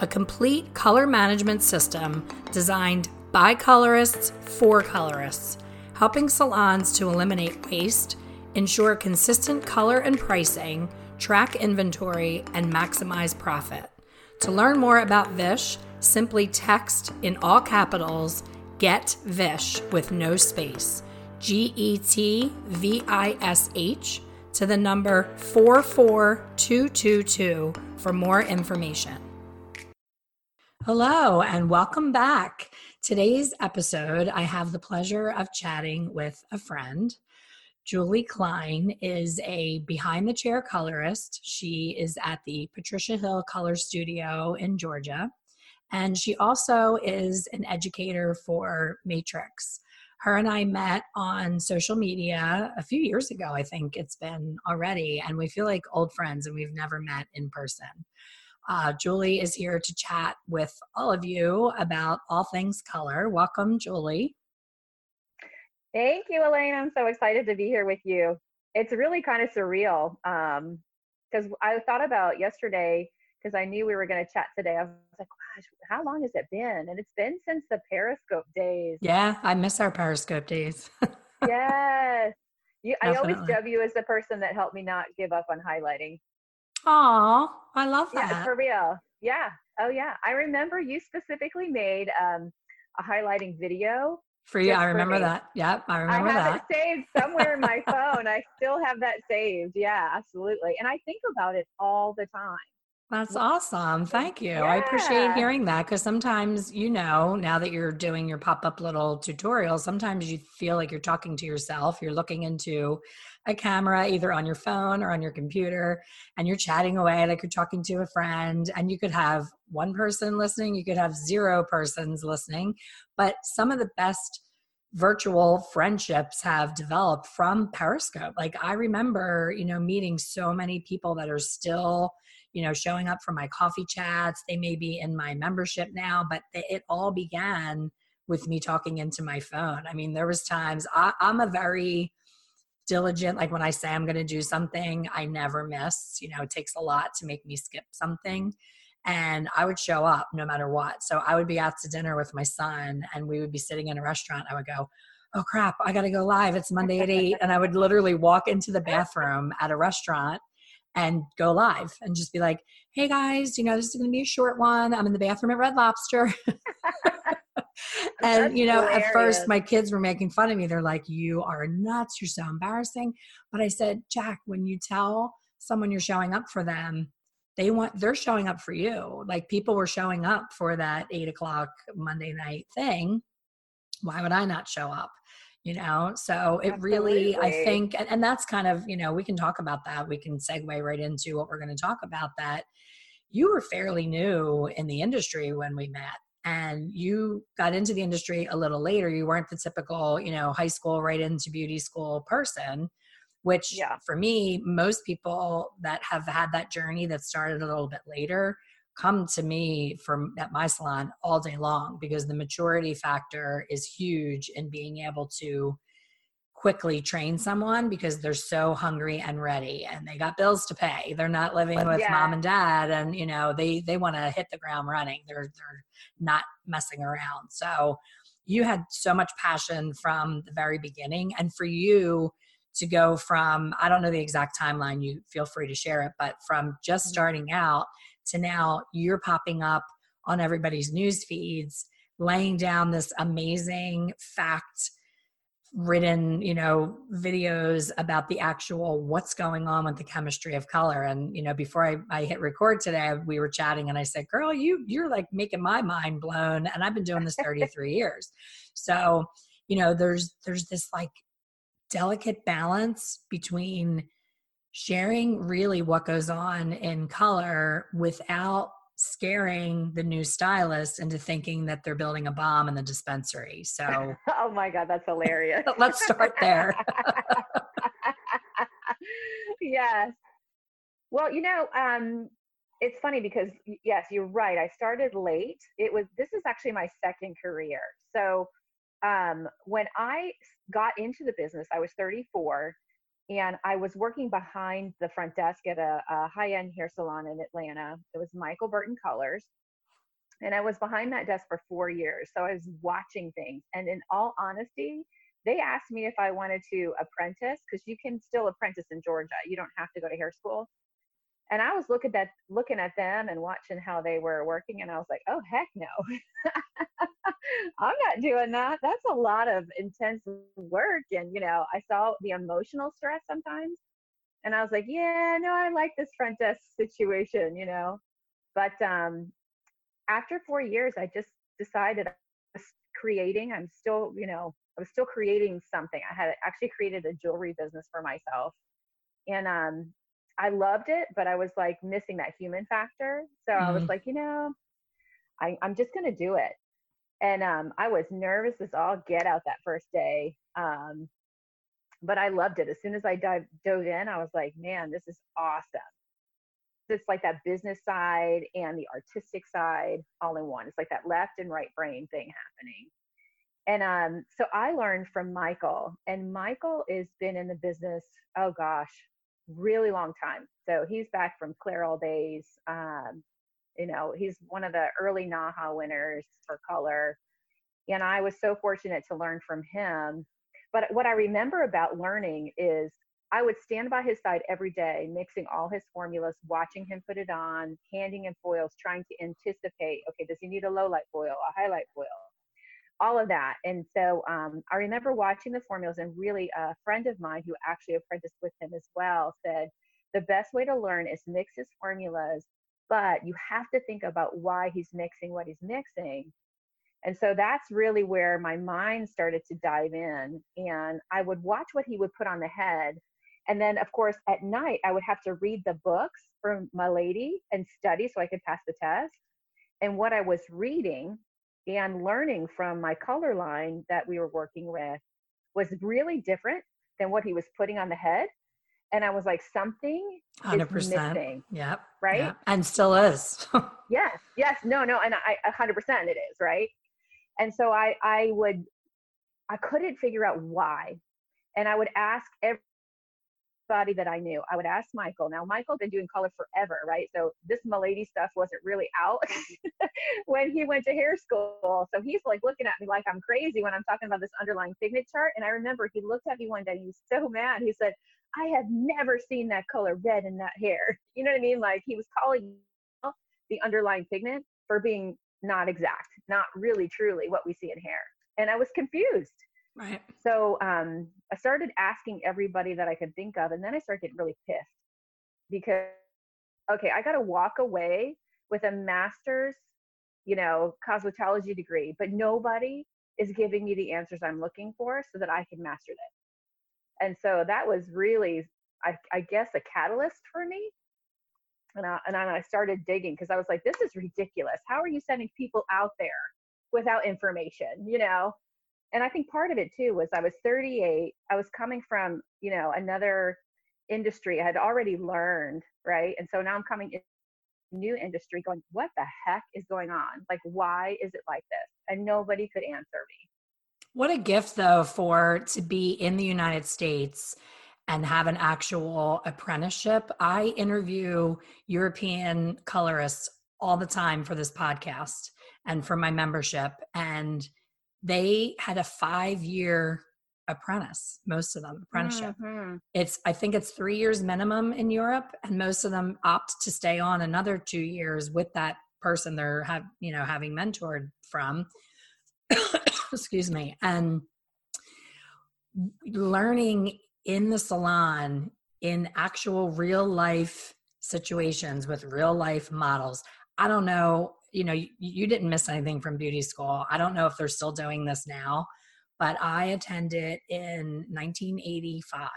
a complete color management system designed by colorists for colorists, helping salons to eliminate waste, ensure consistent color and pricing, track inventory, and maximize profit. To learn more about Vish, simply text in all capitals Get Vish with no space, G E T V I S H, to the number 44222 for more information. Hello, and welcome back. Today's episode, I have the pleasure of chatting with a friend. Julie Klein is a behind the chair colorist. She is at the Patricia Hill Color Studio in Georgia. And she also is an educator for Matrix. Her and I met on social media a few years ago, I think it's been already, and we feel like old friends and we've never met in person. Uh, Julie is here to chat with all of you about all things color. Welcome, Julie. Thank you, Elaine. I'm so excited to be here with you. It's really kind of surreal because um, I thought about yesterday because I knew we were going to chat today. I was like, gosh, how long has it been? And it's been since the Periscope days. Yeah, I miss our Periscope days. yes. You, I always dub you as the person that helped me not give up on highlighting. Oh, I love that. Yeah, for real. Yeah. Oh, yeah. I remember you specifically made um, a highlighting video. For you, I remember that. Yep, I remember that. I have that. it saved somewhere in my phone. I still have that saved. Yeah, absolutely. And I think about it all the time. That's awesome. Thank you. Yeah. I appreciate hearing that because sometimes, you know, now that you're doing your pop up little tutorials, sometimes you feel like you're talking to yourself. You're looking into a camera either on your phone or on your computer and you're chatting away like you're talking to a friend. And you could have one person listening, you could have zero persons listening. But some of the best virtual friendships have developed from Periscope. Like I remember, you know, meeting so many people that are still you know, showing up for my coffee chats. They may be in my membership now, but it all began with me talking into my phone. I mean, there was times I, I'm a very diligent, like when I say I'm going to do something, I never miss. You know, it takes a lot to make me skip something. And I would show up no matter what. So I would be out to dinner with my son and we would be sitting in a restaurant. I would go, oh crap, I got to go live. It's Monday at eight. And I would literally walk into the bathroom at a restaurant and go live and just be like, hey guys, you know, this is going to be a short one. I'm in the bathroom at Red Lobster. and, you know, hilarious. at first my kids were making fun of me. They're like, you are nuts. You're so embarrassing. But I said, Jack, when you tell someone you're showing up for them, they want they're showing up for you like people were showing up for that eight o'clock monday night thing why would i not show up you know so it Absolutely. really i think and, and that's kind of you know we can talk about that we can segue right into what we're going to talk about that you were fairly new in the industry when we met and you got into the industry a little later you weren't the typical you know high school right into beauty school person which yeah. for me most people that have had that journey that started a little bit later come to me from at my salon all day long because the maturity factor is huge in being able to quickly train someone because they're so hungry and ready and they got bills to pay they're not living with yeah. mom and dad and you know they they want to hit the ground running they're they're not messing around so you had so much passion from the very beginning and for you to go from i don't know the exact timeline you feel free to share it but from just mm-hmm. starting out to now you're popping up on everybody's news feeds laying down this amazing fact written you know videos about the actual what's going on with the chemistry of color. And you know before I, I hit record today we were chatting and i said girl you you're like making my mind blown. And i've been doing this 33 years. So you know there's there's this like delicate balance between sharing really what goes on in color without scaring the new stylist into thinking that they're building a bomb in the dispensary. So, oh my God, that's hilarious. let's start there. yes. Well, you know, um, it's funny because yes, you're right. I started late. It was this is actually my second career. So um, when I got into the business, I was 34 and I was working behind the front desk at a, a high end hair salon in Atlanta. It was Michael Burton Colors. And I was behind that desk for four years. So I was watching things. And in all honesty, they asked me if I wanted to apprentice because you can still apprentice in Georgia. You don't have to go to hair school and I was looking at looking at them and watching how they were working, and I was like, "Oh heck no, I'm not doing that. That's a lot of intense work." And you know, I saw the emotional stress sometimes, and I was like, "Yeah, no, I like this front desk situation," you know. But um, after four years, I just decided I was creating. I'm still, you know, I was still creating something. I had actually created a jewelry business for myself, and um, I loved it, but I was like missing that human factor. So mm-hmm. I was mm-hmm. like, you know, I, I'm just gonna do it. And um, I was nervous as all get out that first day. Um, but I loved it. As soon as I dive, dove in, I was like, man, this is awesome. It's like that business side and the artistic side all in one. It's like that left and right brain thing happening. And um, so I learned from Michael, and Michael has been in the business, oh gosh, really long time. So he's back from Clairol days. Um, you know, he's one of the early NAHA winners for color. And I was so fortunate to learn from him. But what I remember about learning is I would stand by his side every day, mixing all his formulas, watching him put it on, handing him foils, trying to anticipate okay, does he need a low light foil, a highlight foil? All of that. And so um, I remember watching the formulas, and really a friend of mine who actually apprenticed with him as well said the best way to learn is mix his formulas, but you have to think about why he's mixing what he's mixing. And so that's really where my mind started to dive in. And I would watch what he would put on the head. And then, of course, at night, I would have to read the books from Milady and study so I could pass the test. And what I was reading and learning from my color line that we were working with was really different than what he was putting on the head and i was like something 100% is missing, yep right? yep. and still is. Yes yes no no and i 100% it is right? And so i i would i couldn't figure out why and i would ask every everybody that I knew. I would ask Michael. Now, Michael's been doing color forever, right? So this milady stuff wasn't really out mm-hmm. when he went to hair school. So he's like looking at me like I'm crazy when I'm talking about this underlying pigment chart. And I remember he looked at me one day and he was so mad. He said, I have never seen that color red in that hair. You know what I mean? Like he was calling the underlying pigment for being not exact, not really truly what we see in hair. And I was confused. Right. So um, I started asking everybody that I could think of, and then I started getting really pissed because, okay, I got to walk away with a master's, you know, cosmetology degree, but nobody is giving me the answers I'm looking for so that I can master it. And so that was really, I, I guess, a catalyst for me. And I, and I started digging because I was like, this is ridiculous. How are you sending people out there without information? You know, and I think part of it too was I was 38. I was coming from, you know, another industry I had already learned, right? And so now I'm coming in new industry going, what the heck is going on? Like, why is it like this? And nobody could answer me. What a gift though for to be in the United States and have an actual apprenticeship. I interview European colorists all the time for this podcast and for my membership and they had a five year apprentice most of them apprenticeship. Mm-hmm. it's i think it's three years minimum in europe and most of them opt to stay on another two years with that person they're have you know having mentored from. Excuse me. And learning in the salon in actual real life situations with real life models i don't know you know you, you didn't miss anything from beauty school. I don't know if they're still doing this now but i attended in 1985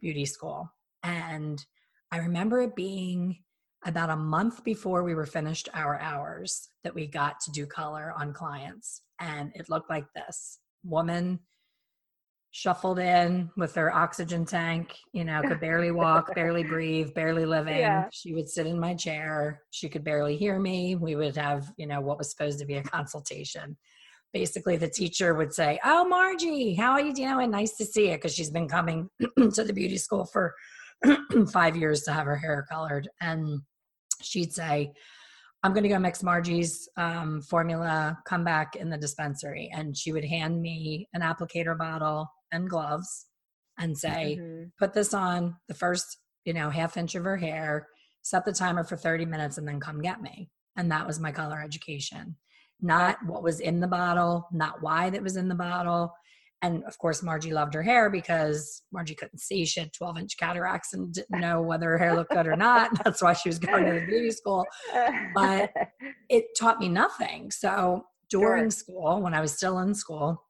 beauty school. And i remember it being about a month before we were finished our hours that we got to do color on clients. And it looked like this. Woman shuffled in with her oxygen tank, you know, could barely walk, barely breathe, barely living. Yeah. She would sit in my chair. She could barely hear me. We would have, you know, what was supposed to be a consultation. Basically, the teacher would say, Oh, Margie, how are you doing? Nice to see you. Because she's been coming to the beauty school for five years to have her hair colored. And she'd say, I'm going to go mix Margie's um, formula, come back in the dispensary. And she would hand me an applicator bottle and gloves and say, mm-hmm. put this on the first, you know, half inch of her hair, set the timer for 30 minutes, and then come get me. And that was my color education. Not what was in the bottle, not why that was in the bottle, and of course margie loved her hair because margie couldn't see she had 12 inch cataracts and didn't know whether her hair looked good or not that's why she was going to the beauty school but it taught me nothing so during sure. school when i was still in school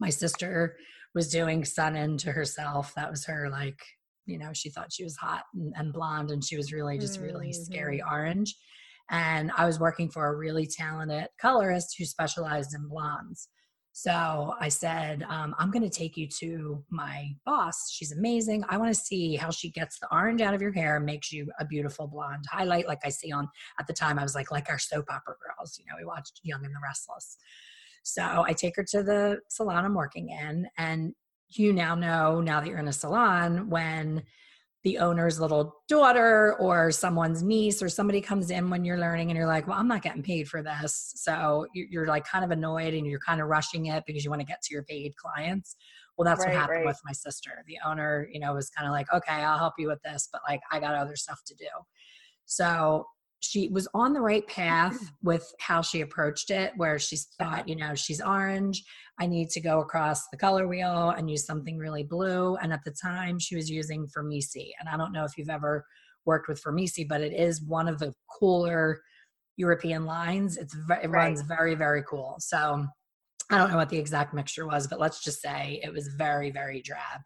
my sister was doing Sun-In to herself that was her like you know she thought she was hot and, and blonde and she was really just really mm-hmm. scary orange and i was working for a really talented colorist who specialized in blondes so I said, um, I'm going to take you to my boss. She's amazing. I want to see how she gets the orange out of your hair and makes you a beautiful blonde highlight, like I see on, at the time, I was like, like our soap opera girls. You know, we watched Young and the Restless. So I take her to the salon I'm working in. And you now know, now that you're in a salon, when the owner's little daughter or someone's niece or somebody comes in when you're learning and you're like, well, I'm not getting paid for this. So you're like kind of annoyed and you're kind of rushing it because you want to get to your paid clients. Well, that's right, what happened right. with my sister. The owner, you know, was kind of like, okay, I'll help you with this, but like I got other stuff to do. So she was on the right path with how she approached it, where she thought, you know, she's orange. I need to go across the color wheel and use something really blue. And at the time, she was using Framesi. And I don't know if you've ever worked with Framesi, but it is one of the cooler European lines. It's it right. runs very very cool. So I don't know what the exact mixture was, but let's just say it was very very drab.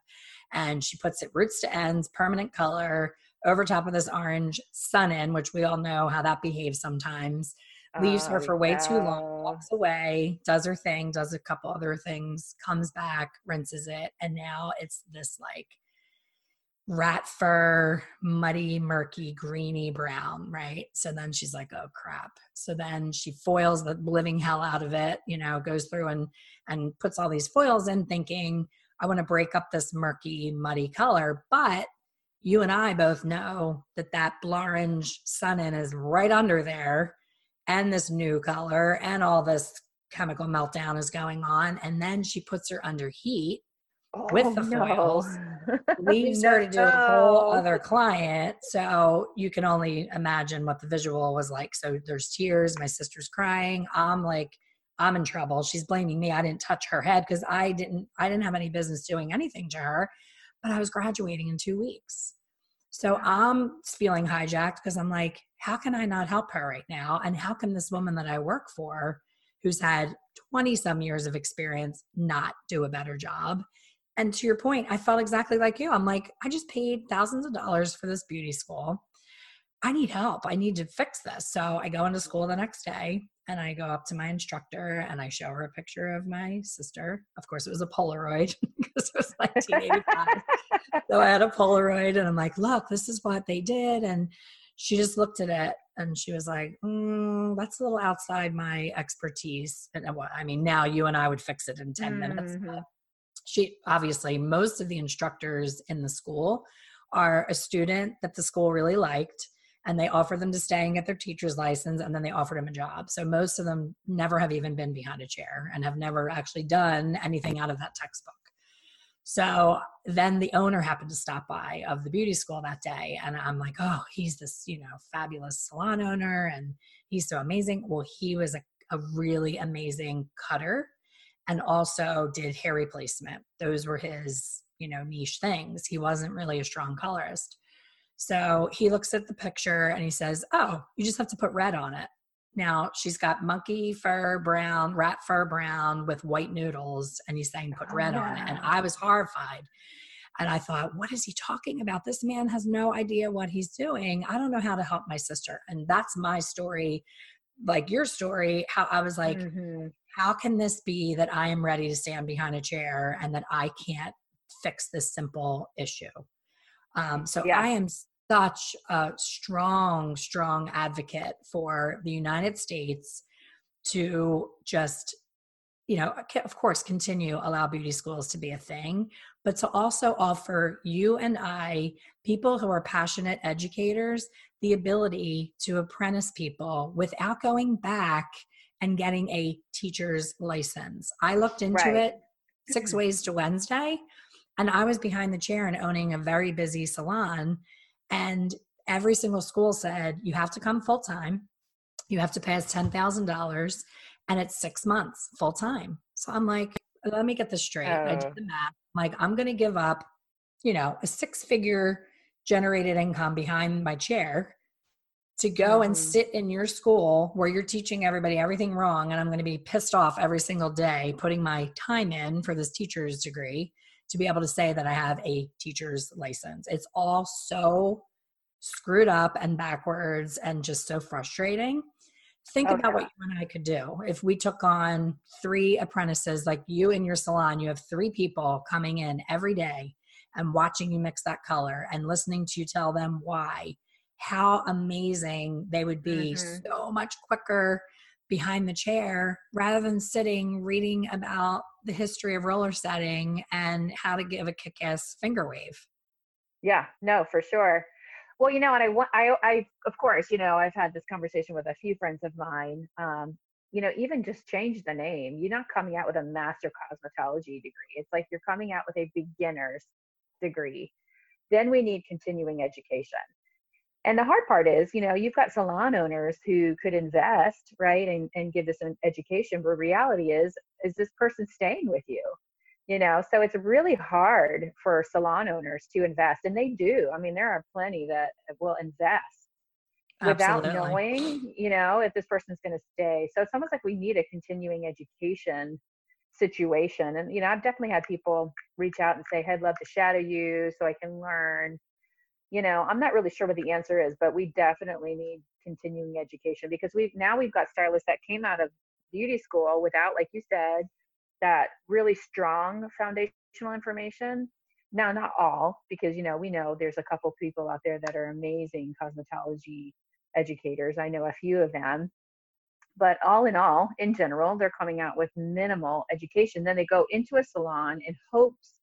And she puts it roots to ends, permanent color over top of this orange Sun-In, which we all know how that behaves sometimes. Leaves her oh, for way too long, walks away, does her thing, does a couple other things, comes back, rinses it, and now it's this like rat fur, muddy, murky, greeny brown, right? So then she's like, oh crap. So then she foils the living hell out of it, you know, goes through and and puts all these foils in thinking, I want to break up this murky, muddy color. But you and I both know that that Blorange Sun-In is right under there and this new color and all this chemical meltdown is going on. And then she puts her under heat oh, with the foils, no. leaves no. her to do a whole other client. So you can only imagine what the visual was like. So there's tears, my sister's crying. I'm like, I'm in trouble. She's blaming me. I didn't touch her head because I didn't I didn't have any business doing anything to her but I was graduating in two weeks. So I'm feeling hijacked because I'm like, how can I not help her right now? And how can this woman that I work for, who's had 20 some years of experience, not do a better job? And to your point, I felt exactly like you. I'm like, I just paid thousands of dollars for this beauty school. I need help. I need to fix this. So I go into school the next day and I go up to my instructor and I show her a picture of my sister. Of course, it was a Polaroid because it was 1985. so I had a Polaroid and I'm like, look, this is what they did. And she just looked at it and she was like, mm, that's a little outside my expertise. And uh, I mean, now you and I would fix it in 10 mm-hmm. minutes. she obviously, most of the instructors in the school are a student that the school really liked and they offer them to stay and get their teacher's license and then they offered them a job. So most of them never have even been behind a chair and have never actually done anything out of that textbook. So then the owner happened to stop by of the beauty school that day. And I'm like, oh, he's this, you know, fabulous salon owner and he's so amazing. Well, he was a, a really amazing cutter and also did hair replacement. Those were his, you know, niche things. He wasn't really a strong colorist. So he looks at the picture and he says, Oh, you just have to put red on it. Now she's got monkey fur brown, rat fur brown with white noodles. And he's saying, Put red oh, yeah. on it. And I was horrified. And I thought, what is he talking about? This man has no idea what he's doing. I don't know how to help my sister. And that's my story, like your story, how I was like, mm-hmm. how can this be that I am ready to stand behind a chair and that I can't fix this simple issue? Um, so yeah. I am such a strong, strong advocate for the United States to just you know of course continue allow beauty schools to be a thing but to also offer you and i people who are passionate educators the ability to apprentice people without going back and getting a teacher's license i looked into right. it six mm-hmm. ways to wednesday and i was behind the chair and owning a very busy salon and every single school said you have to come full time you have to pay us $10,000 and it's six months full time. So I'm like, let me get this straight. Uh, I did oh. the math. I'm like, I'm going to give up, you know, a six figure generated income behind my chair to go mm-hmm. and sit in your school where you're teaching everybody everything wrong. And I'm going to be pissed off every single day putting my time in for this teacher's degree to be able to say that I have a teacher's license. It's all so screwed up and backwards and just so frustrating. Think okay. about what you and I could do if we took on three apprentices, like you in your salon. You have three people coming in every day and watching you mix that color and listening to you tell them why. How amazing they would be mm-hmm. so much quicker behind the chair rather than sitting reading about the history of roller setting and how to give a kick ass finger wave. Yeah, no, for sure. Well, you know, and I want, I, I, of course, you know, I've had this conversation with a few friends of mine. Um, you know, even just change the name. You're not coming out with a master cosmetology degree. It's like you're coming out with a beginner's degree. Then we need continuing education. And the hard part is, you know, you've got salon owners who could invest, right, and, and give this an education. But reality is, is this person staying with you? you know so it's really hard for salon owners to invest and they do i mean there are plenty that will invest without Absolutely. knowing you know if this person's going to stay so it's almost like we need a continuing education situation and you know i've definitely had people reach out and say hey, i'd love to shadow you so i can learn you know i'm not really sure what the answer is but we definitely need continuing education because we've now we've got stylists that came out of beauty school without like you said that really strong foundational information. Now, not all, because you know we know there's a couple people out there that are amazing cosmetology educators. I know a few of them, but all in all, in general, they're coming out with minimal education. Then they go into a salon in hopes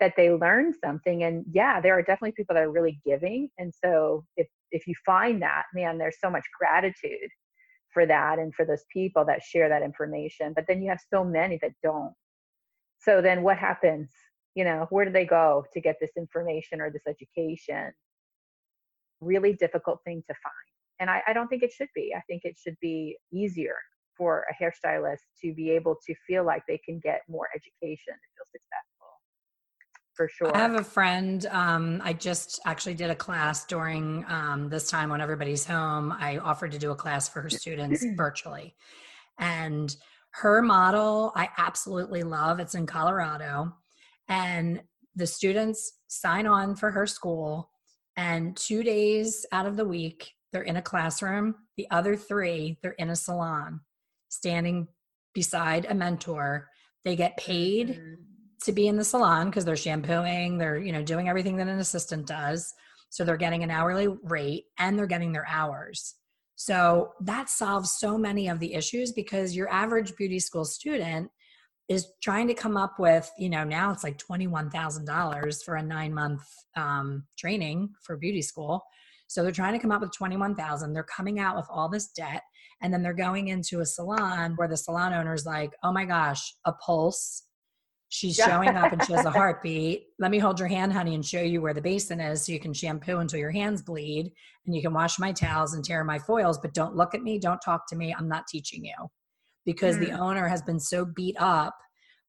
that they learn something. And yeah, there are definitely people that are really giving. And so if if you find that, man, there's so much gratitude for that and for those people that share that information but then you have so many that don't so then what happens you know where do they go to get this information or this education really difficult thing to find and I, I don't think it should be i think it should be easier for a hairstylist to be able to feel like they can get more education to feel for sure. I have a friend. Um, I just actually did a class during um, this time when everybody's home. I offered to do a class for her students virtually. And her model, I absolutely love. It's in Colorado. And the students sign on for her school. And two days out of the week, they're in a classroom. The other three, they're in a salon, standing beside a mentor. They get paid. Mm-hmm to be in the salon because they're shampooing, they're, you know, doing everything that an assistant does. So they're getting an hourly rate and they're getting their hours. So that solves so many of the issues because your average beauty school student is trying to come up with, you know, now it's like $21,000 for a nine month um, training for beauty school. So they're trying to come up with 21,000. They're coming out with all this debt. And then they're going into a salon where the salon owner is like, oh my gosh, a pulse, She's showing up and she has a heartbeat. Let me hold your hand, honey, and show you where the basin is so you can shampoo until your hands bleed and you can wash my towels and tear my foils. But don't look at me, don't talk to me. I'm not teaching you because mm. the owner has been so beat up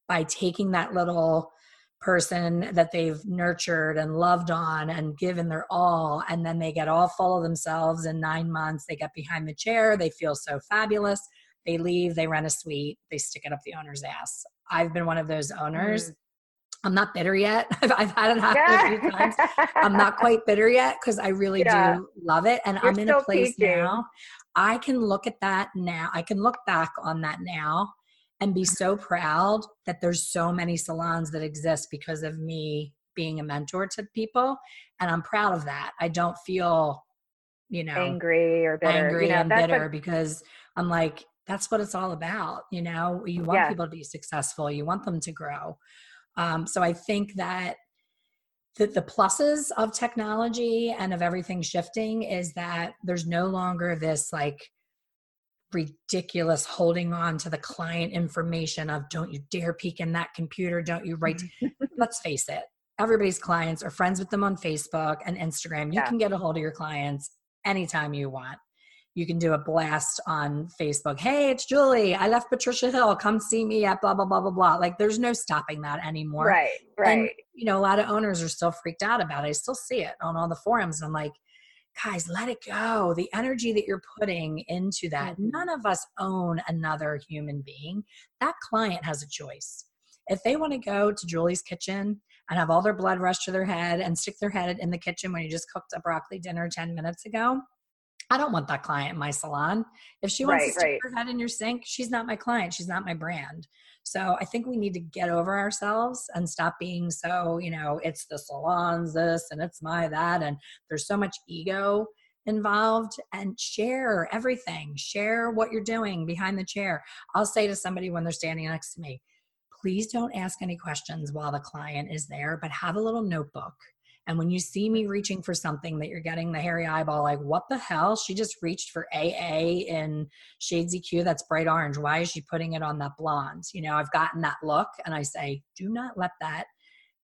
by taking that little person that they've nurtured and loved on and given their all and then they get all full of themselves in 9 months they get behind the chair they feel so fabulous they leave they rent a suite they stick it up the owner's ass I've been one of those owners. Mm. I'm not bitter yet. I've, I've had it happen yeah. a few times. I'm not quite bitter yet because I really yeah. do love it. And You're I'm in a place teaching. now. I can look at that now. I can look back on that now and be so proud that there's so many salons that exist because of me being a mentor to people. And I'm proud of that. I don't feel, you know, angry or bitter. Angry you know, and bitter because I'm like, that's what it's all about. You know, you want yeah. people to be successful, you want them to grow. Um, so I think that the, the pluses of technology and of everything shifting is that there's no longer this like ridiculous holding on to the client information of don't you dare peek in that computer don't you write let's face it everybody's clients are friends with them on facebook and instagram you yeah. can get a hold of your clients anytime you want you can do a blast on Facebook. Hey, it's Julie. I left Patricia Hill. Come see me at blah, blah, blah, blah, blah. Like there's no stopping that anymore. Right, right. And, you know, a lot of owners are still freaked out about it. I still see it on all the forums. I'm like, guys, let it go. The energy that you're putting into that, mm-hmm. none of us own another human being. That client has a choice. If they want to go to Julie's kitchen and have all their blood rush to their head and stick their head in the kitchen when you just cooked a broccoli dinner 10 minutes ago, I don't want that client in my salon. If she wants right, to stick right. her head in your sink, she's not my client. She's not my brand. So I think we need to get over ourselves and stop being so, you know, it's the salons this and it's my that. And there's so much ego involved and share everything. Share what you're doing behind the chair. I'll say to somebody when they're standing next to me, please don't ask any questions while the client is there, but have a little notebook and when you see me reaching for something that you're getting the hairy eyeball, like, what the hell? She just reached for AA in Shades EQ that's bright orange. Why is she putting it on that blonde? You know, I've gotten that look and I say, do not let that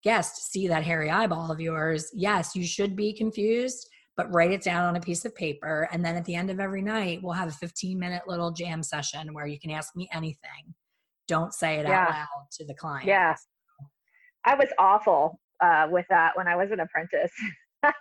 guest see that hairy eyeball of yours. Yes, you should be confused, but write it down on a piece of paper. And then at the end of every night, we'll have a 15 minute little jam session where you can ask me anything. Don't say it yeah. out loud to the client. Yeah. I was awful uh, with that when I was an apprentice.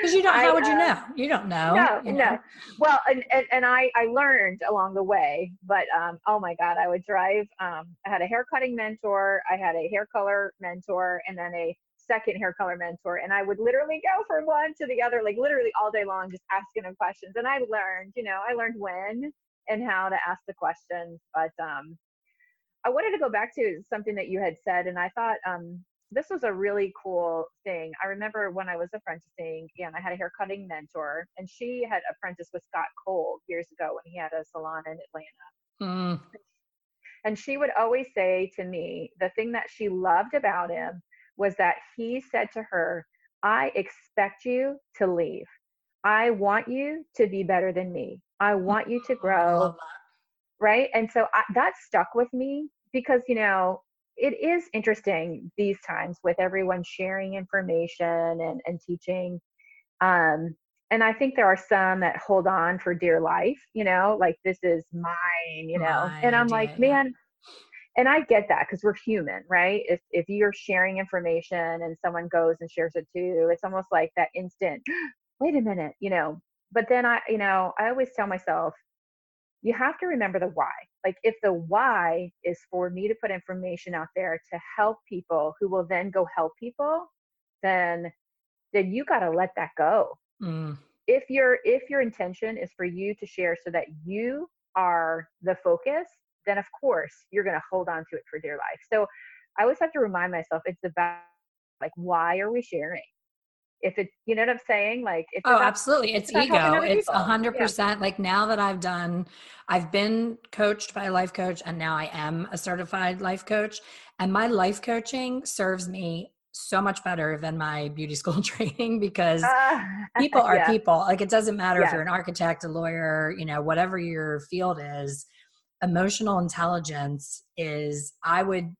Because you don't, how I, would you uh, know? You don't know. No, you know? no. Well, and, and, and, I, I learned along the way, but um, oh my God, I would drive. Um, I had a hair cutting mentor, I had a hair color mentor, and then a second hair color mentor. And I would literally go from one to the other, like literally all day long, just asking them questions. And I learned, you know, I learned when and how to ask the questions. But um, I wanted to go back to something that you had said, and I thought um, this was a really cool thing. I remember when I was apprenticing, and I had a hair cutting mentor, and she had apprenticed with Scott Cole years ago when he had a salon in Atlanta. Mm. And she would always say to me, the thing that she loved about him was that he said to her, I expect you to leave. I want you to be better than me. I want you to grow. Right. And so I, that stuck with me because, you know, it is interesting these times with everyone sharing information and, and teaching. Um, and I think there are some that hold on for dear life, you know, like this is mine, you know. and I'm like, man, and I get that because we're human, right? If if you're sharing information and someone goes and shares it too, it's almost like that instant, wait a minute, you know. But then I, you know, I always tell myself, you have to remember the why. Like if the why is for me to put information out there to help people who will then go help people, then then you got to let that go. Mm. If your if your intention is for you to share so that you are the focus, then of course you're going to hold on to it for dear life. So I always have to remind myself it's about like why are we sharing? If it you know what i'm saying like oh absolutely it's, it's ego it's a hundred percent like now that i've done i've been coached by a life coach and now i am a certified life coach and my life coaching serves me so much better than my beauty school training because uh, people are yeah. people like it doesn't matter yeah. if you're an architect a lawyer you know whatever your field is emotional intelligence is i would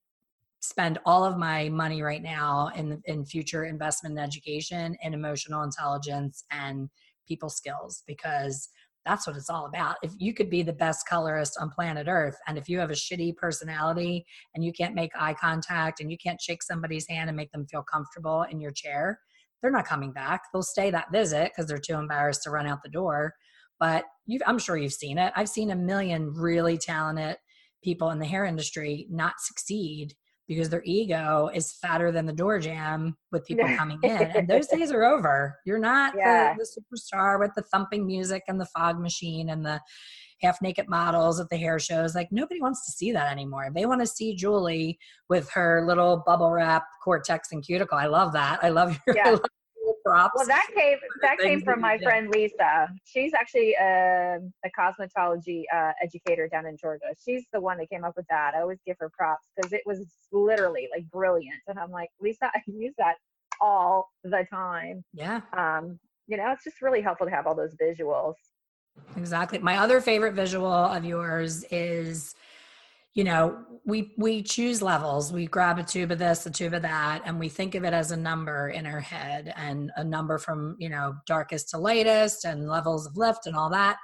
spend all of my money right now in in future investment in education and emotional intelligence and people skills because that's what it's all about. If you could be the best colorist on planet Earth, and if you have a shitty personality and you can't make eye contact and you can't shake somebody's hand and make them feel comfortable in your chair, they're not coming back. They'll stay that visit because they're too embarrassed to run out the door. But I'm sure you've seen it. I've seen a million really talented people in the hair industry not succeed because their ego is fatter than the door jamb with people coming in. And those days are over. You're not yeah. the, the superstar with the thumping music and the fog machine and the half naked models at the hair shows. Like nobody wants to see that anymore. They want to see Julie with her little bubble wrap cortex and cuticle. I love that. I love your, yeah. I love props. Well, that came that came from my friend Lisa. She's actually a, a cosmetology uh, educator down in Georgia. She's the one that came up with that. I always give her props because it was literally like brilliant. And I'm like, Lisa, I use that all the time. Yeah. Um, you know, it's just really helpful to have all those visuals. Exactly. My other favorite visual of yours is you know we we choose levels. We grab a tube of this a tube of that and we think of it as a number in our head and a number from you know darkest to lightest and levels of lift and all that.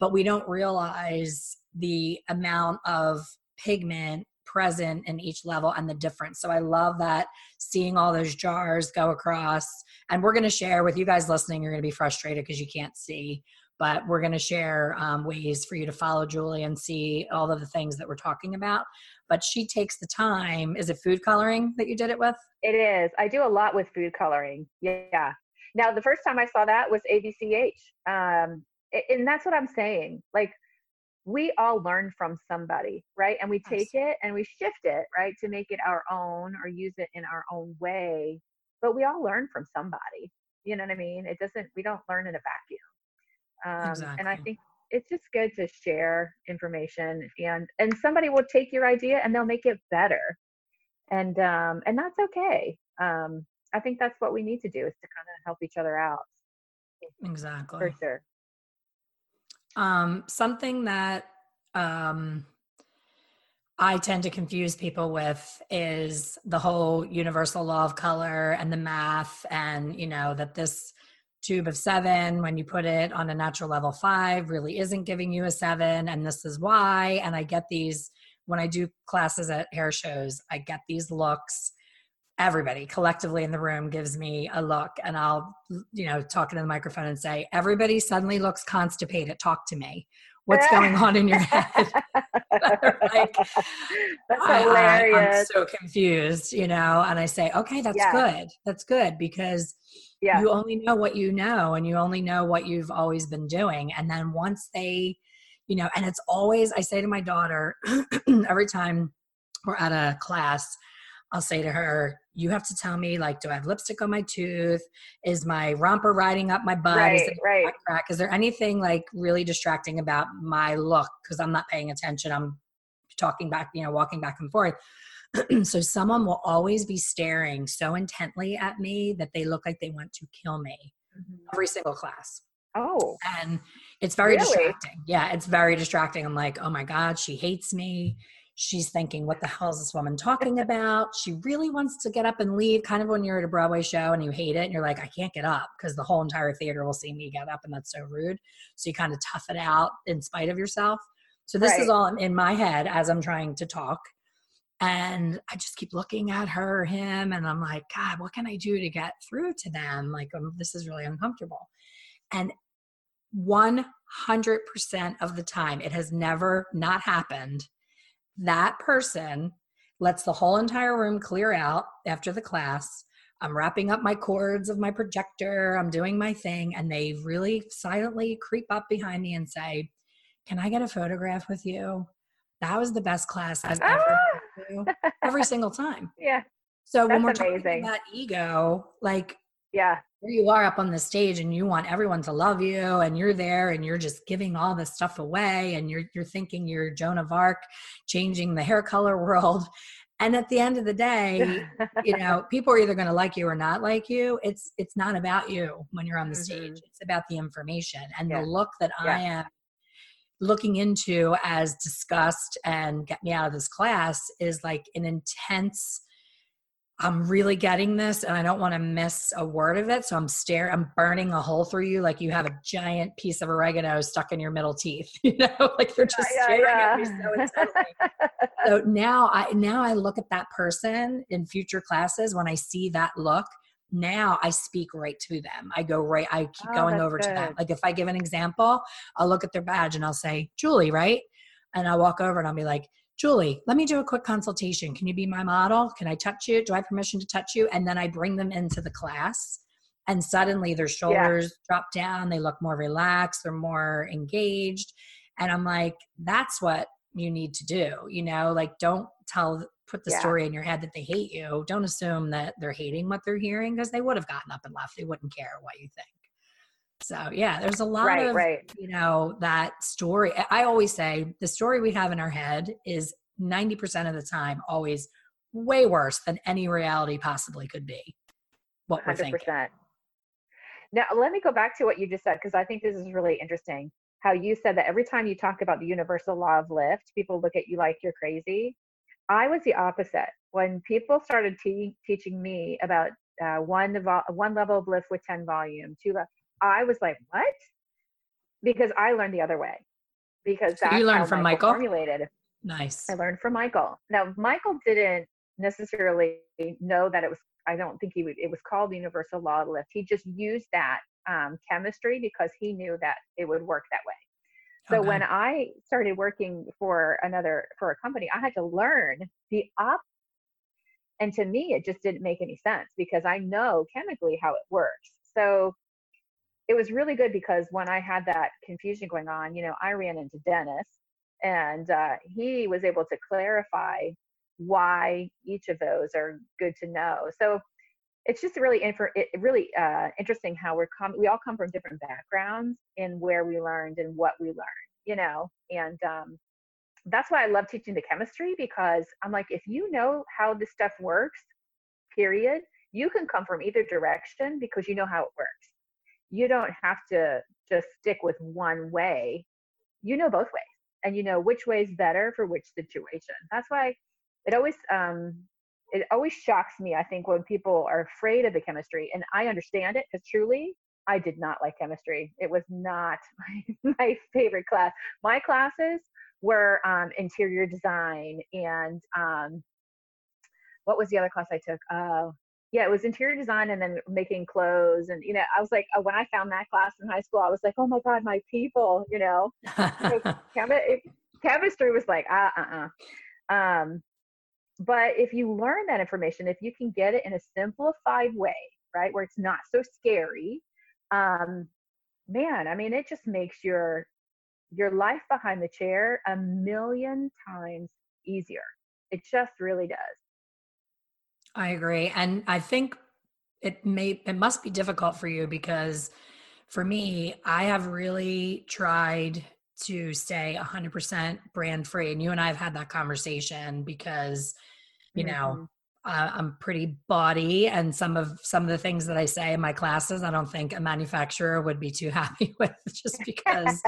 But we don't realize the amount of pigment present in each level and the difference. So i love that seeing all those jars go across. And we're going to share with you guys listening you're going to be frustrated because you can't see but we're going to share um, ways for you to follow Julie and see all of the things that we're talking about. But she takes the time. Is it food coloring that you did it with? It is. I do a lot with food coloring. Yeah. Now, the first time I saw that was ABCH. Um, and that's what I'm saying. Like, we all learn from somebody, right? And we take it and we shift it, right, to make it our own or use it in our own way. But we all learn from somebody. You know what I mean? It doesn't, we don't learn in a vacuum. Um, exactly. And I think it's just good to share information and and somebody will take your idea and they'll make it better. And um and that's okay. Um i think that's what we need to do is to kind of help each other out. Exactly. for sure. Um something that um I tend to confuse people with is the whole universal law of color and the math, and you know, that this tube of seven when you put it on a natural level five really isn't giving you a seven and this is why. And i get these when i do classes at hair shows i get these looks. Everybody collectively in the room gives me a look and i'll you know talk into the microphone and say everybody suddenly looks constipated. Talk to me. What's going on in your head? Like that's hilarious. I, am so confused you know and i say okay that's yeah. good. That's good because yeah. you only know what you know and you only know what you've always been doing and then once they you know and it's always i say to my daughter every time we're at a class I'll say to her, you have to tell me, like, do I have lipstick on my tooth? Is my romper riding up my butt? Right, Is, right. Crack? Is there anything like really distracting about my look? Because I'm not paying attention. I'm talking back, you know, walking back and forth. so someone will always be staring so intently at me that they look like they want to kill me mm-hmm. every single class. Oh. And it's very really? distracting. Yeah, it's very distracting. I'm like, oh my God, she hates me. She's thinking, what the hell is this woman talking about? She really wants to get up and leave, kind of when you're at a Broadway show and you hate it and you're like, I can't get up because the whole entire theater will see me get up and that's so rude. So you kind of tough it out in spite of yourself. So this right. is all in my head as I'm trying to talk. And I just keep looking at her, him, and I'm like, God, what can I do to get through to them? Like, um, this is really uncomfortable. And 100% of the time, it has never not happened. That person lets the whole entire room clear out after the class. I'm wrapping up my cords of my projector. I'm doing my thing. And they really silently creep up behind me and say, Can I get a photograph with you? That was the best class I've ever every single time. Yeah. So when we're amazing. talking about ego, like yeah, here you are up on the stage and you want everyone to love you and you're there and you're just giving all this stuff away and you're you're thinking you're Joan of Arc changing the hair color world. And at the end of the day, you know, people are either going to like you or not like you. It's it's not about you when you're on the mm-hmm. stage. It's about the information and yeah. the look that yeah. I am looking into as disgust and get me out of this class is like an intense I'm really getting this and I don't want to miss a word of it. So I'm staring, I'm burning a hole through you like you have a giant piece of oregano stuck in your middle teeth. You know, like you're just yeah, staring yeah, at me so intently. so now I now I look at that person in future classes when I see that look now I speak right to them. I go right, I keep oh, going over good. to them. Like if I give an example, I'll look at their badge and I'll say, Julie, right? And I'll walk over and I'll be like, Julie, let me do a quick consultation. Can you be my model? Can I touch you? Do I have permission to touch you? And then I bring them into the class and suddenly their shoulders yeah. drop down. They look more relaxed. They're more engaged. And I'm like, that's what you need to do. You know, like don't tell, put the yeah. story in your head that they hate you. Don't assume that they're hating what they're hearing because they would have gotten up and left. They wouldn't care what you think. So yeah, there's a lot right, of right. you know that story. I always say the story we have in our head is 90% of the time always way worse than any reality possibly could be. What we're 100%. thinking. Now let me go back to what you just said because I think this is really interesting. How you said that every time you talk about the universal law of lift, people look at you like you're crazy. I was the opposite. When people started te- teaching me about uh, one one level of lift with 10 volume, two le- I was like, what? Because I learned the other way. Because so you learned from Michael, Michael formulated. Nice. I learned from Michael. Now Michael didn't necessarily know that it was. I don't think he would. It was called the universal law of lift. He just used that um, chemistry because he knew that it would work that way. So okay. when I started working for another for a company, I had to learn the op. And to me, it just didn't make any sense because I know chemically how it works. So it was really good because when I had that confusion going on, you know, I ran into Dennis and uh, he was able to clarify why each of those are good to know. So it's just really infor- it, really uh, interesting how we're com- we all come from different backgrounds and where we learned and what we learned, you know, and um, that's why I love teaching the chemistry because I'm like, if you know how this stuff works, period, you can come from either direction because you know how it works you don't have to just stick with one way. You know both ways and you know which way is better for which situation. That's why it always um it always shocks me I think when people are afraid of the chemistry and I understand it because truly I did not like chemistry. It was not my, my favorite class. My classes were um, interior design and um, what was the other class I took? Uh, yeah, it was interior design and then making clothes. And, you know, I was like, uh, when I found that class in high school, I was like, oh my God, my people, you know. so chemistry was like, uh uh uh. Um, but if you learn that information, if you can get it in a simplified way, right, where it's not so scary, um, man, I mean, it just makes your your life behind the chair a million times easier. It just really does. I agree. And I think it may it must be difficult for you because for me, I have really tried to stay 100% brand free and you and I have had that conversation because you mm-hmm. know, uh, I'm pretty body and some of some of the things that I say in my classes I don't think a manufacturer would be too happy with just because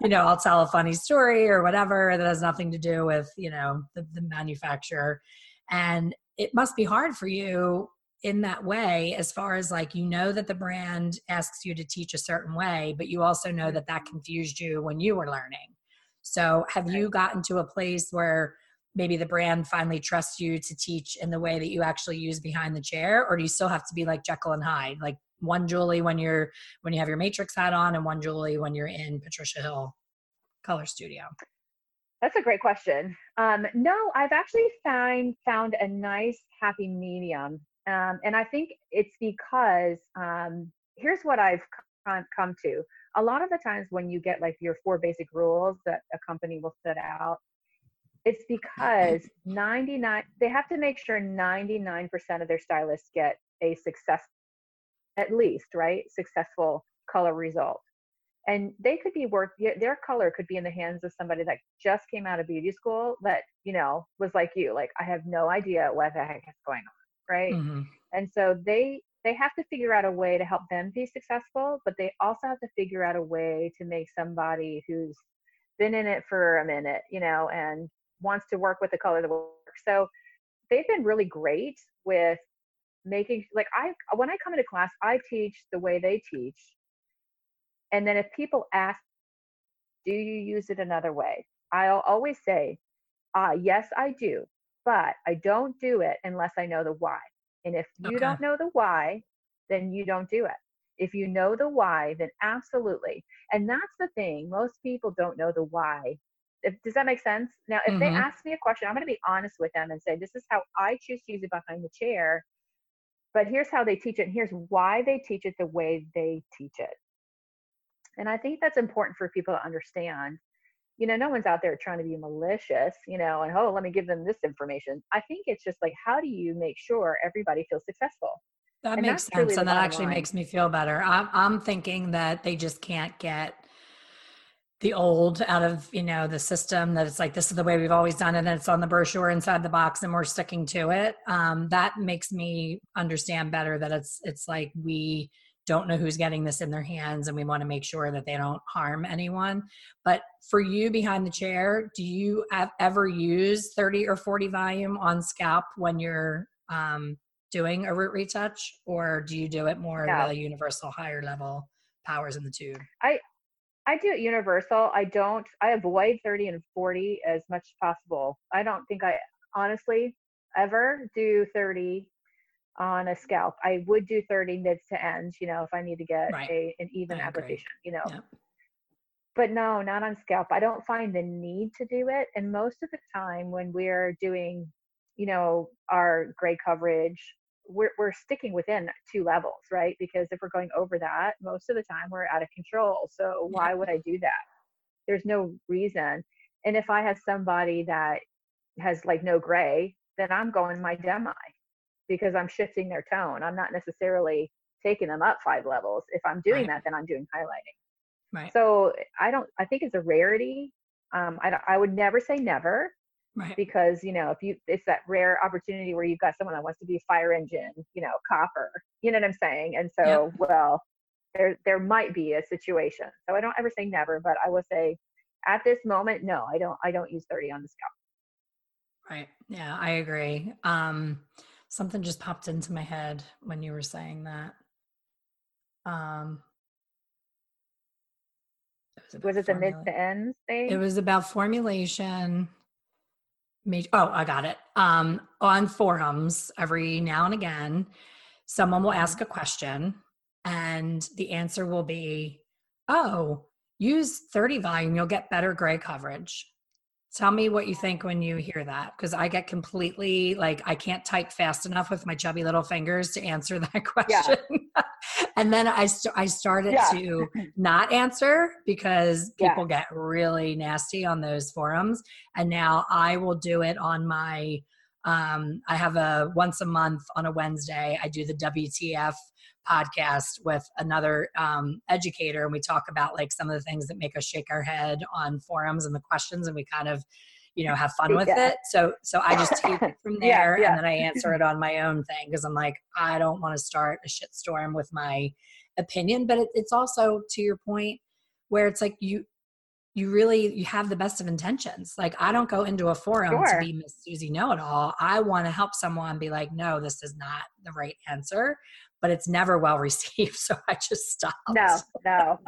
you know I'll tell a funny story or whatever that has nothing to do with you know the, the manufacturer and it must be hard for you in that way as far as like you know that the brand asks you to teach a certain way but you also know that that confused you when you were learning. So have you gotten to a place where maybe the brand finally trusts you to teach in the way that you actually use behind the chair or do you still have to be like jekyll and hyde? Like one julie when you're when you have your matrix hat on and one julie when you're in patricia hill color studio? That's a great question. Um, no, I've actually found found a nice happy medium, um, and I think it's because um, here's what I've come, come to. A lot of the times when you get like your four basic rules that a company will set out, it's because 99 they have to make sure 99% of their stylists get a success, at least right, successful color result and they could be work their color could be in the hands of somebody that just came out of beauty school that you know was like you like i have no idea what the heck is going on right mm-hmm. and so they they have to figure out a way to help them be successful but they also have to figure out a way to make somebody who's been in it for a minute you know and wants to work with the color that works so they've been really great with making like i when i come into class i teach the way they teach and then if people ask, do you use it another way? I'll always say, ah, yes, I do, but I don't do it unless I know the why. And if you okay. don't know the why, then you don't do it. If you know the why, then absolutely. And that's the thing. Most people don't know the why if, does that make sense? Now, if they Mhm. ask me a question, I'm going to be honest with them and say, this is how I choose to use it behind the chair. But here's how they teach it. And here's why they teach it the way they teach it. And I think that's important for people to understand. You know, no one's out there trying to be malicious, you know, and oh, let me give them this information. I think it's just like, how do you make sure everybody feels successful? That And makes sense. the And that actually line. makes me feel better. I'm, I'm thinking that they just can't get the old out of, you know, the system that it's like, this is the way we've always done it. And it's on the brochure inside the box and we're sticking to it. Um, that makes me understand better that it's, it's like we don't know who's getting this in their hands and we want to make sure that they don't harm anyone. But for you behind the chair, do you have ever use 30 or 40 volume on scalp when you're, um, doing a root retouch or do you do it more No. the universal higher level powers in the tube i I do it universal. I don't, I avoid 30 and 40 as much as possible. I don't think I honestly ever do 30 on a scalp. I would do 30 mids to ends, you know, if I need to get Right. a, an even I agree. application, you know. Yep. But no, not on scalp. I don't find the need to do it. And most of the time when we're doing, you know, our gray coverage, we're, we're sticking within two levels, right? Because if we're going over that, most of the time we're out of control. So why would I do that? There's no reason. And if I have somebody that has like no gray, then I'm going my demi because I'm shifting their tone. I'm not necessarily taking them up five levels. If I'm doing Right. that, then I'm doing highlighting. right So I don't. I think it's a rarity. Um, I I would never say never right because you know if you it's that rare opportunity where you've got someone that wants to be a fire engine, you know, copper. You know what I'm saying? And so well, there there might be a situation. So I don't ever say never, but I will say at this moment, no, I don't. I don't use 30 on the scalp. right yeah i agree um something just popped into my head when you were saying that um it Was it the mid to ends thing? It was about formulation. Major, oh, I got it. Um, on forums, every now and again, someone will ask a question, and the answer will be, "Oh, use 30 volume, you'll get better gray coverage." Tell me what you think when you hear that, because I get completely like I can't type fast enough with my chubby little fingers to answer that question. Yeah. and then I st- I started Yeah. to not answer because Yeah. people get really nasty on those forums and now i will do it on my um, i have a once a month on a wednesday i do the wtf podcast with another um, educator and we talk about like some of the things that make us shake our head on forums and the questions and we kind of you know have fun with Yeah. it so so i just take it from Yeah, there yeah. and then i answer it on my own thing because i'm like i don't want to start a shitstorm with my opinion but it, it's also to your point where it's like you you really you have the best of intentions like i don't go into a forum Sure. to be miss susie know-it-all i want to help someone be like no this is not the right answer but it's never well received so i just stop No, no.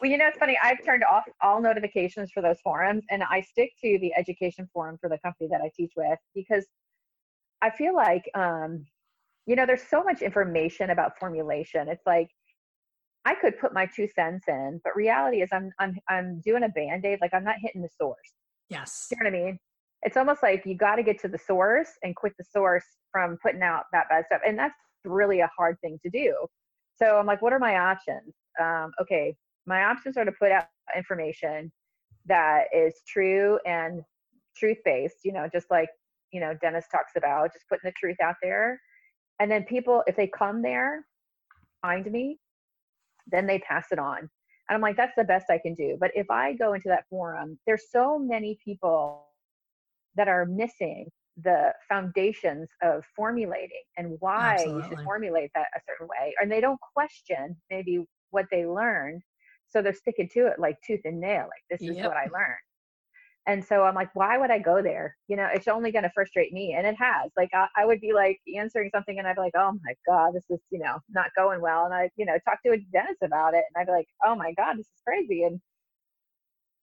Well, you know, it's funny. I've turned off all notifications for those forums and I stick to the education forum for the company that I teach with because I feel like, um, you know, there's so much information about formulation. It's like, I could put my two cents in, but reality is I'm, I'm, I'm doing a band-aid. Like I'm not hitting the source. yes You know what I mean? It's almost like you got to get to the source and quit the source from putting out that bad stuff. And that's really a hard thing to do. So I'm like, what are my options? Um, okay, my options are to put out information that is true and truth based, you know, just like, you know, Dennis talks about, just putting the truth out there. And then people, if they come there, find me, then they pass it on. And I'm like, that's the best I can do. But if I go into that forum, there's so many people that are missing the foundations of formulating and why you should formulate that a certain way. And they don't question maybe what they learned. So they're sticking to it like tooth and nail. Like, this is Yep. what I learned. And so I'm like, why would I go there? You know, it's only going to frustrate me. And it has. Like, I, I would be like answering something and I'd be like, oh my God, this is, you know, not going well. And I, you know, talk to a dentist about it. And I'd be like, oh my God, this is crazy. And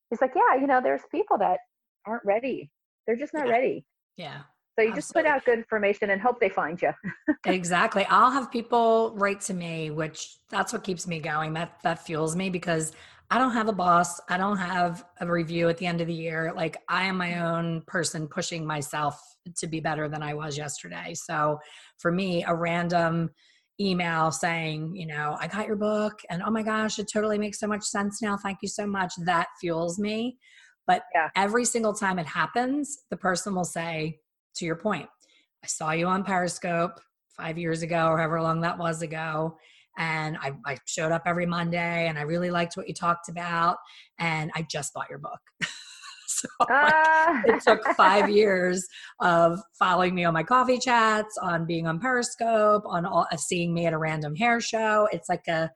he's like, yeah, you know, there's people that aren't ready. They're just not Yeah. ready. Yeah So you just put out good information and hope they find you. exactly i'll have people write to me which that's what keeps me going that that fuels me because I don't have a boss. I don't have a review at the end of the year. Like I am my own person pushing myself to be better than I was yesterday. So for me, a random email saying, you know, I got your book and oh my gosh, it totally makes so much sense now. Thank you so much. That fuels me. But yeah. every single time it happens, the person will say, to your point, I saw you on Periscope five years ago or however long that was ago and I, I, showed up every Monday and I really liked what you talked about and I just bought your book. so ah. it took five years of following me on my coffee chats, on being on Periscope, on all, seeing me at a random hair show. It's like a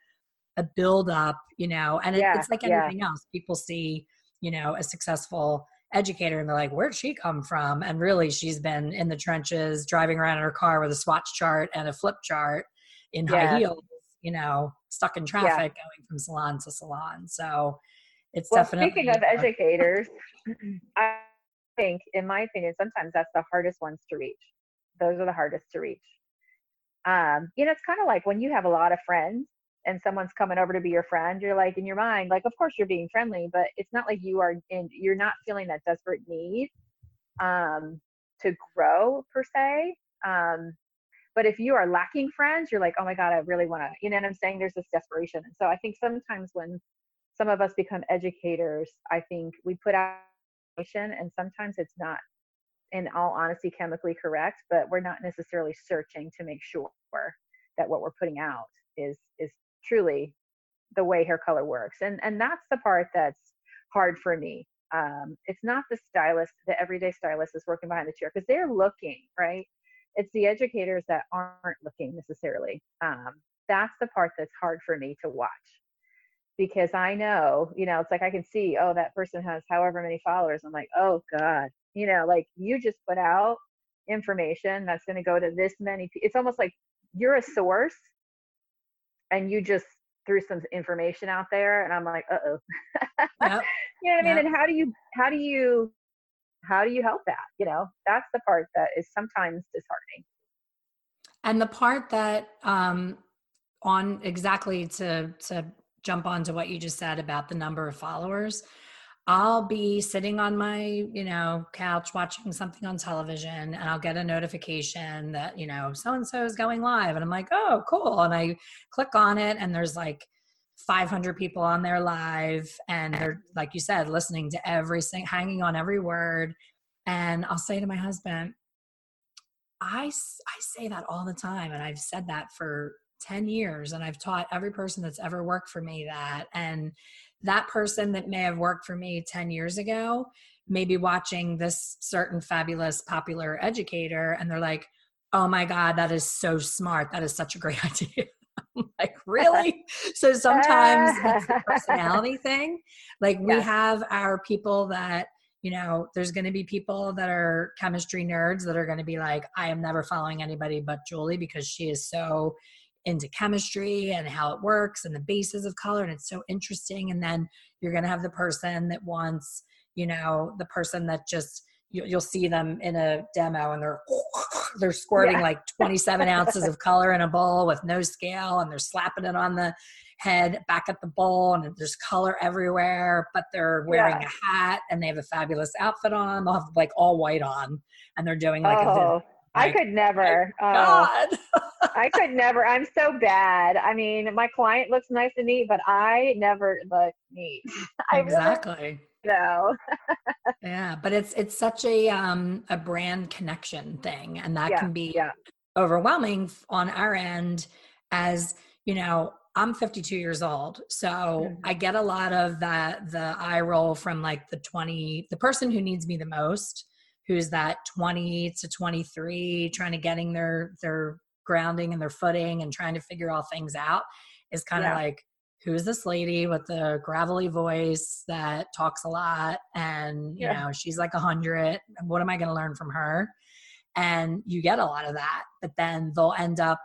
a build up, you know, and it, yeah, it's like anything yeah. else. People see, you know, a successful educator and they're like, where'd she come from? And really, she's been in the trenches, driving around in her car with a swatch chart and a flip chart in yeah. high heels you know, stuck in traffic yeah. going from salon to salon. So it's well, definitely. Speaking of educators, I think, in my opinion, sometimes that's the hardest ones to reach. Those are the hardest to reach. Um, you know, it's kind of like when you have a lot of friends and someone's coming over to be your friend, you're like in your mind, like, of course you're being friendly, but it's not like you are in, you're not feeling that desperate need um, to grow per se. Um, but if you are lacking friends, you're like, oh my God, I really want to, you know what I'm saying? There's this desperation. And so I think sometimes when some of us become educators, I think we put out and sometimes it's not in all honesty chemically correct, but we're not necessarily searching to make sure that what we're putting out is is truly the way hair color works. And and that's the part that's hard for me. Um, it's not the stylist, the everyday stylist is working behind the chair because they're looking, right? it's the educators that aren't looking necessarily. Um, that's the part that's hard for me to watch because I know, you know, it's like I can see, oh, that person has however many followers. I'm like, oh God, you know, like you just put out information that's going to go to this many. It's almost like you're a source and you just threw some information out there and I'm like, uh oh. Yep. you know what I mean? And how do you, how do you how do you help that you know that's the part that is sometimes disheartening and the part that um on exactly to to jump onto what you just said about the number of followers I'll be sitting on my, you know, couch watching something on television and I'll get a notification that, you know, so and so is going live and I'm like, "Oh, cool." And I click on it and there's like 500 people on there live and they're like you said listening to every thing hanging on every word and i'll say to my husband i i say that all the time and i've said that for 10 years and i've taught every person that's ever worked for me that and that person that may have worked for me 10 years ago may be watching this certain fabulous popular educator and they're like oh my god that is so smart that is such a great idea like, really? so sometimes it's a personality thing. Like we yeah. have our people that, you know, there's going to be people that are chemistry nerds that are going to be like, I am never following anybody but Julie because she is so into chemistry and how it works and the bases of color and it's so interesting and then you're going to have the person that wants you know the person that just you, will see them in a demo and they're they're squirting yeah. like 27 ounces of color in a bowl with no scale and they're slapping it on the head back at the bowl and there's color everywhere but they're wearing yeah. a hat and they have a fabulous outfit on they'll have like all white on and they're doing like oh, a I could never. Oh, God. I could never. I'm so bad. I mean, my client looks nice and neat, but I never look neat. exactly. No. yeah, but it's it's such a um a brand connection thing and that yeah, can be yeah. overwhelming on our end as, you know, I'm 52 years old. So mm-hmm. I get a lot of that the eye roll from like the 20 the person who needs me the most, who's that 20 to 23 trying to getting their their grounding and their footing and trying to figure all things out is kind of yeah. like who's this lady with the gravelly voice that talks a lot and you yeah. know she's like a hundred what am i going to learn from her and you get a lot of that but then they'll end up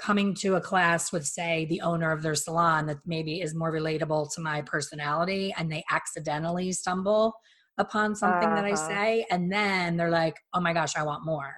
coming to a class with say the owner of their salon that maybe is more relatable to my personality and they accidentally stumble upon something uh-huh. that i uh-huh. say and then they're like oh my gosh i want more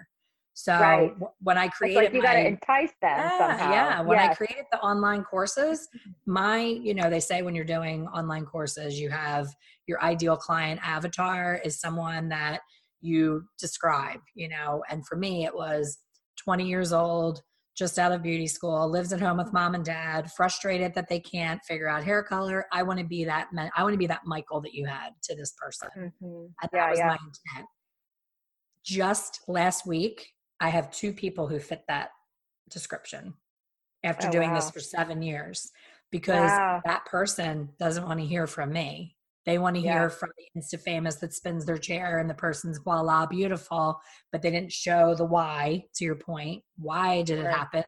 So right. when I created, like you got to entice them yeah, somehow. Yeah, when yes. I created the online courses, my you know they say when you're doing online courses, you have your ideal client avatar is someone that you describe, you know. And for me, it was 20 years old, just out of beauty school, lives at home with mom and dad, frustrated that they can't figure out hair color. I want to be that. man. I want to be that Michael that you had to this person. Mm-hmm. And that yeah, was yeah. my intent. Just last week, I have two people who fit that description after oh, doing wow. this for seven years because wow. that person doesn't want to hear from me. They want to yeah. hear from the Insta famous that spins their chair and the person's voila, beautiful, but they didn't show the why, to your point. Why did it happen?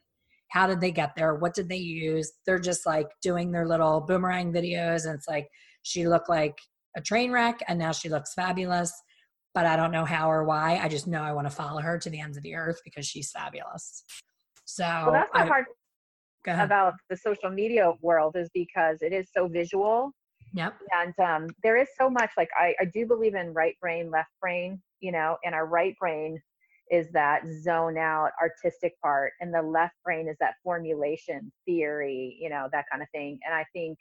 How did they get there? What did they use? They're just like doing their little boomerang videos, and it's like she looked like a train wreck, and now she looks fabulous but I don't know how or why. I just know I want to follow her to the ends of the earth because she's fabulous. So well, that's the I, hard about the social media world is because it is so visual. Yep. And um, there is so much like I, I do believe in right brain, left brain, you know, and our right brain is that zone out artistic part and the left brain is that formulation theory, you know, that kind of thing. And I think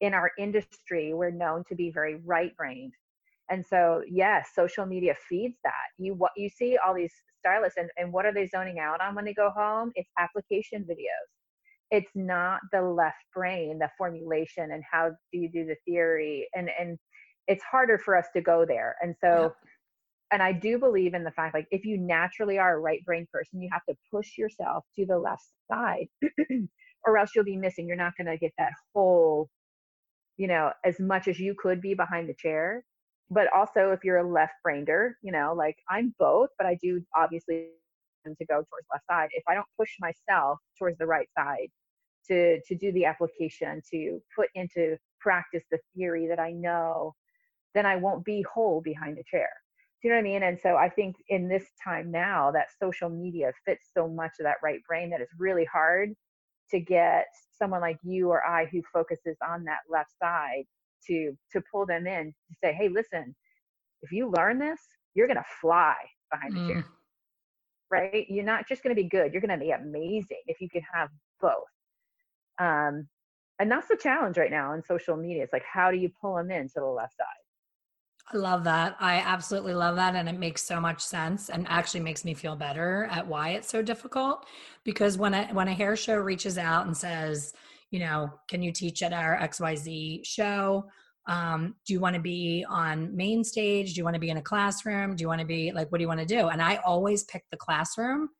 in our industry, we're known to be very right brained and so yes social media feeds that you what you see all these stylists and, and what are they zoning out on when they go home it's application videos it's not the left brain the formulation and how do you do the theory and and it's harder for us to go there and so yeah. and i do believe in the fact like if you naturally are a right brain person you have to push yourself to the left side or else you'll be missing you're not going to get that whole you know as much as you could be behind the chair but also if you're a left brainer, you know, like I'm both, but I do obviously to go towards left side. If I don't push myself towards the right side to to do the application, to put into practice the theory that I know, then I won't be whole behind the chair. Do you know what I mean? And so I think in this time now that social media fits so much of that right brain that it's really hard to get someone like you or I who focuses on that left side to to pull them in to say hey listen if you learn this you're going to fly behind the mm. chair right you're not just going to be good you're going to be amazing if you can have both um and that's the challenge right now in social media it's like how do you pull them in to the left side I love that. I absolutely love that. And it makes so much sense and actually makes me feel better at why it's so difficult. Because when a when a hair show reaches out and says, you know, can you teach at our XYZ show? Um, do you want to be on main stage? Do you want to be in a classroom? Do you want to be like, what do you want to do? And I always pick the classroom mm.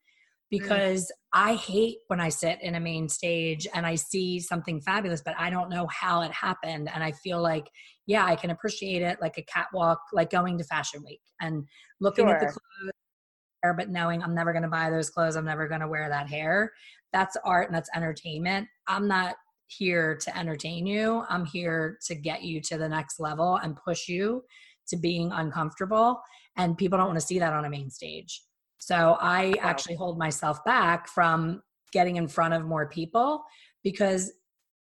because mm. I hate when I sit in a main stage and I see something fabulous, but I don't know how it happened. And I feel like, yeah, I can appreciate it like a catwalk, like going to Fashion Week and looking sure. at the clothes, but knowing I'm never going to buy those clothes, I'm never going to wear that hair. That's art and that's entertainment. I'm not here to entertain you. I'm here to get you to the next level and push you to being uncomfortable. And people don't want to see that on a main stage. So I wow. actually hold myself back from getting in front of more people because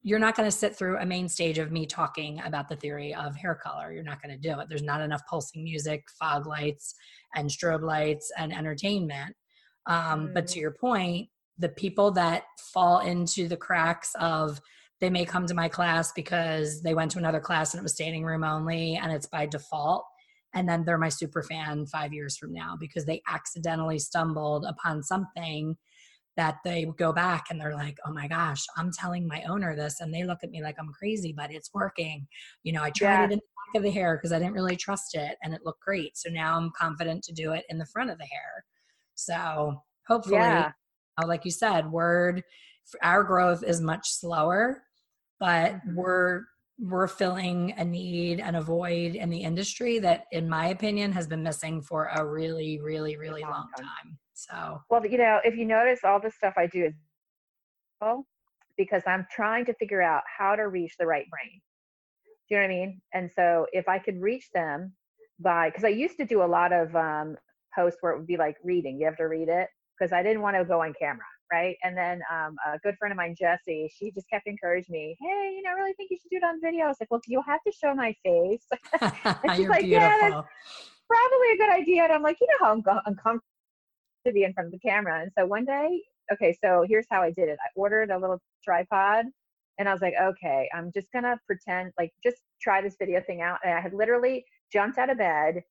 you're not going to sit through a main stage of me talking about the theory of hair color. You're not going to do it. There's not enough pulsing music, fog lights, and strobe lights and entertainment. Um, mm. But to mm. your point, the people that fall into the cracks of they may come to my class because they went to another class and it was standing room only and it's by default. And then they're my super fan five years from now because they accidentally stumbled upon something that they go back and they're like oh my gosh i'm telling my owner this. And they look at me like i'm crazy but it's working. You know i tried yeah. it in the back of the hair because i didn't really trust it and it looked great. So now i'm confident to do it in the front of the hair. So hopefully yeah like you said, word our growth is much slower, but mm-hmm. we're we're filling a need and a void in the industry that in my opinion has been missing for a really really really long time. so well you know if you notice all the stuff i do is because i'm trying to figure out how to reach the right brain. Do you know what i mean? And so if i could reach them by because i used to do a lot of um, posts where it would be like reading. You have to read it because I didn't want to go on camera, right? And then um, a good friend of mine, Jesse, she just kept encouraging me, hey, you know, I really think you should do it on video. I was like, well, you'll have to show my face. and she's like, beautiful. yeah, that's probably a good idea. And I'm like, you know how uncomfortable to be in front of the camera. And so one day, okay, so here's how I did it. I ordered a little tripod and I was like, okay, I'm just gonna pretend like just try this video thing out. And I had literally jumped out of bed,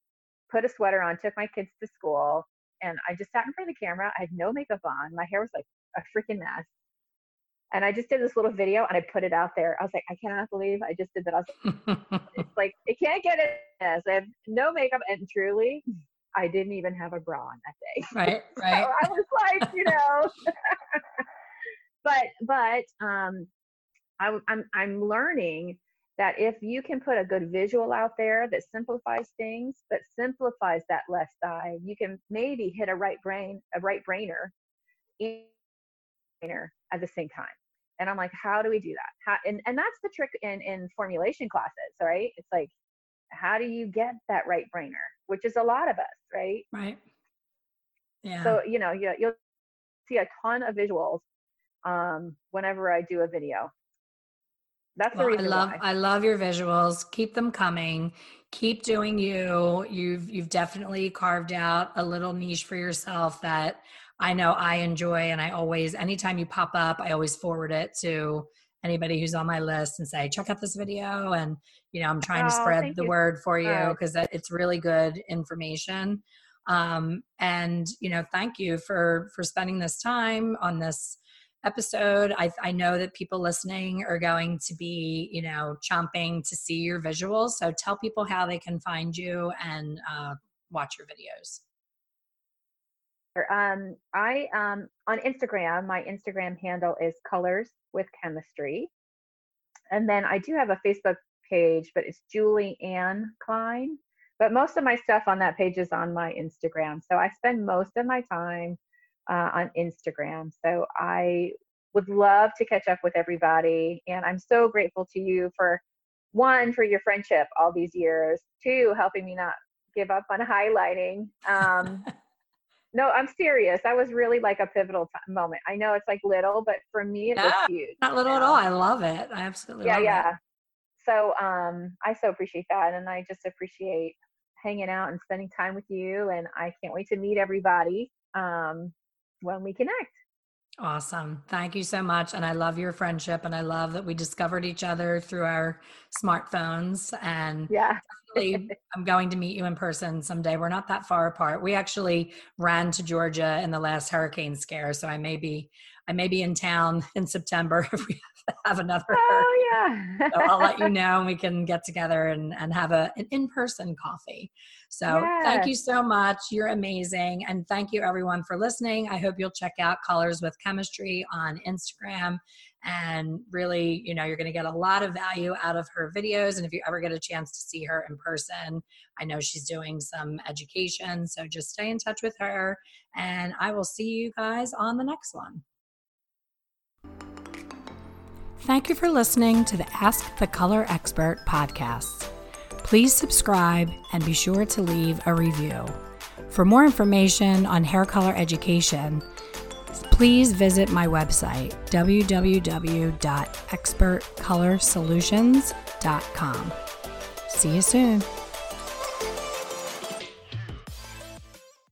put a sweater on, took my kids to school, and I just sat in front of the camera. I had no makeup on. My hair was like a freaking mess. And I just did this little video and I put it out there. I was like, I cannot believe I just did that. I was like, it's like, it can't get it. As I have no makeup. And truly, I didn't even have a bra on that day. Right, right. So I was like, you know, but, but, um, I, I'm, I'm learning that if you can put a good visual out there that simplifies things, but simplifies that left side, you can maybe hit a right brain, a right brainer, brainer at the same time. And I'm like, how do we do that? How, and, and that's the trick in, in formulation classes, right? It's like, how do you get that right brainer, which is a lot of us, right? Right. Yeah. So, you know, you, you'll see a ton of visuals um, whenever I do a video. That's well, the reason I love why. I love your visuals. Keep them coming. Keep doing you. You've you've definitely carved out a little niche for yourself that I know I enjoy and I always anytime you pop up, I always forward it to anybody who's on my list and say, check out this video. And, you know, I'm trying oh, to spread the you. word for you because it's really good information. Um, and, you know, thank you for, for spending this time on this episode. I, I know that people listening are going to be, you know, chomping to see your visuals. So tell people how they can find you and uh, watch your videos. Um, I um, on Instagram, my Instagram handle is Colors with Chemistry, and then I do have a Facebook page, but it's Julie Ann Klein. But most of my stuff on that page is on my Instagram, so I spend most of my time uh, on Instagram. So I would love to catch up with everybody. And I'm so grateful to you for one, for your friendship all these years, two, helping me not give up on highlighting. Um, no, I'm serious. That was really like a pivotal t- moment. I know it's like little, but for me, it yeah, was huge. Not little at all. I love it. I absolutely love it. yeah, yeah. It. So um, I so appreciate that. And I just appreciate hanging out and spending time with you. And I can't wait to meet everybody um, when we connect. Awesome. Thank you so much. And I love your friendship. And I love that we discovered each other through our smartphones. And yeah, I'm going to meet you in person someday. We're not that far apart. We actually ran to Georgia in the last hurricane scare. So I may be, I may be in town in September if we have another. Oh yeah. so I'll let you know and we can get together and, and have a, an in-person coffee. So yes. thank you so much. You're amazing. And thank you everyone for listening. I hope you'll check out Colors with Chemistry on Instagram. And really, you know, you're going to get a lot of value out of her videos. And if you ever get a chance to see her in person, I know she's doing some education. So just stay in touch with her. And I will see you guys on the next one. Thank you for listening to the Ask the Color Expert podcast. Please subscribe and be sure to leave a review. For more information on hair color education, please visit my website, www.expertcolorsolutions.com. See you soon.